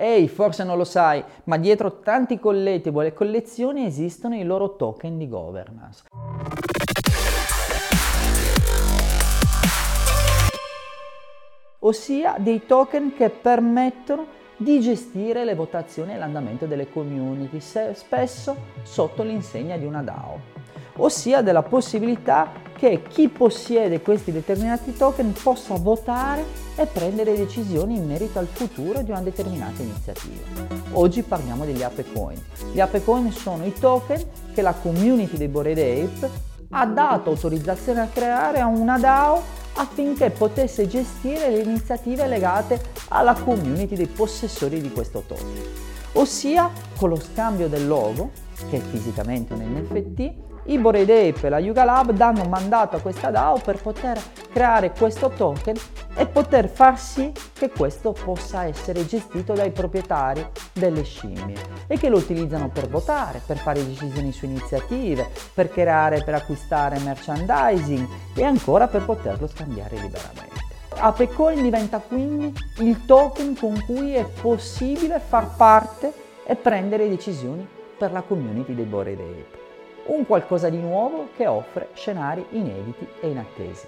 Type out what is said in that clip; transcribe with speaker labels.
Speaker 1: Ehi, forse non lo sai, ma dietro tanti collectible e collezioni esistono i loro token di governance. Ossia dei token che permettono di gestire le votazioni e l'andamento delle community, spesso sotto l'insegna di una DAO ossia della possibilità che chi possiede questi determinati token possa votare e prendere decisioni in merito al futuro di una determinata iniziativa. Oggi parliamo degli Ape Coin. Gli Ape Coin sono i token che la community dei Bored Ape ha dato autorizzazione a creare a una DAO affinché potesse gestire le iniziative legate alla community dei possessori di questo token. Ossia con lo scambio del logo, che è fisicamente un NFT, i Bored Ape e la Yuga Lab danno mandato a questa DAO per poter creare questo token e poter far sì che questo possa essere gestito dai proprietari delle scimmie e che lo utilizzano per votare, per fare decisioni su iniziative, per creare, per acquistare merchandising e ancora per poterlo scambiare liberamente. Apecoin diventa quindi il token con cui è possibile far parte e prendere decisioni per la community dei Bored Ape un qualcosa di nuovo che offre scenari inediti e inattesi.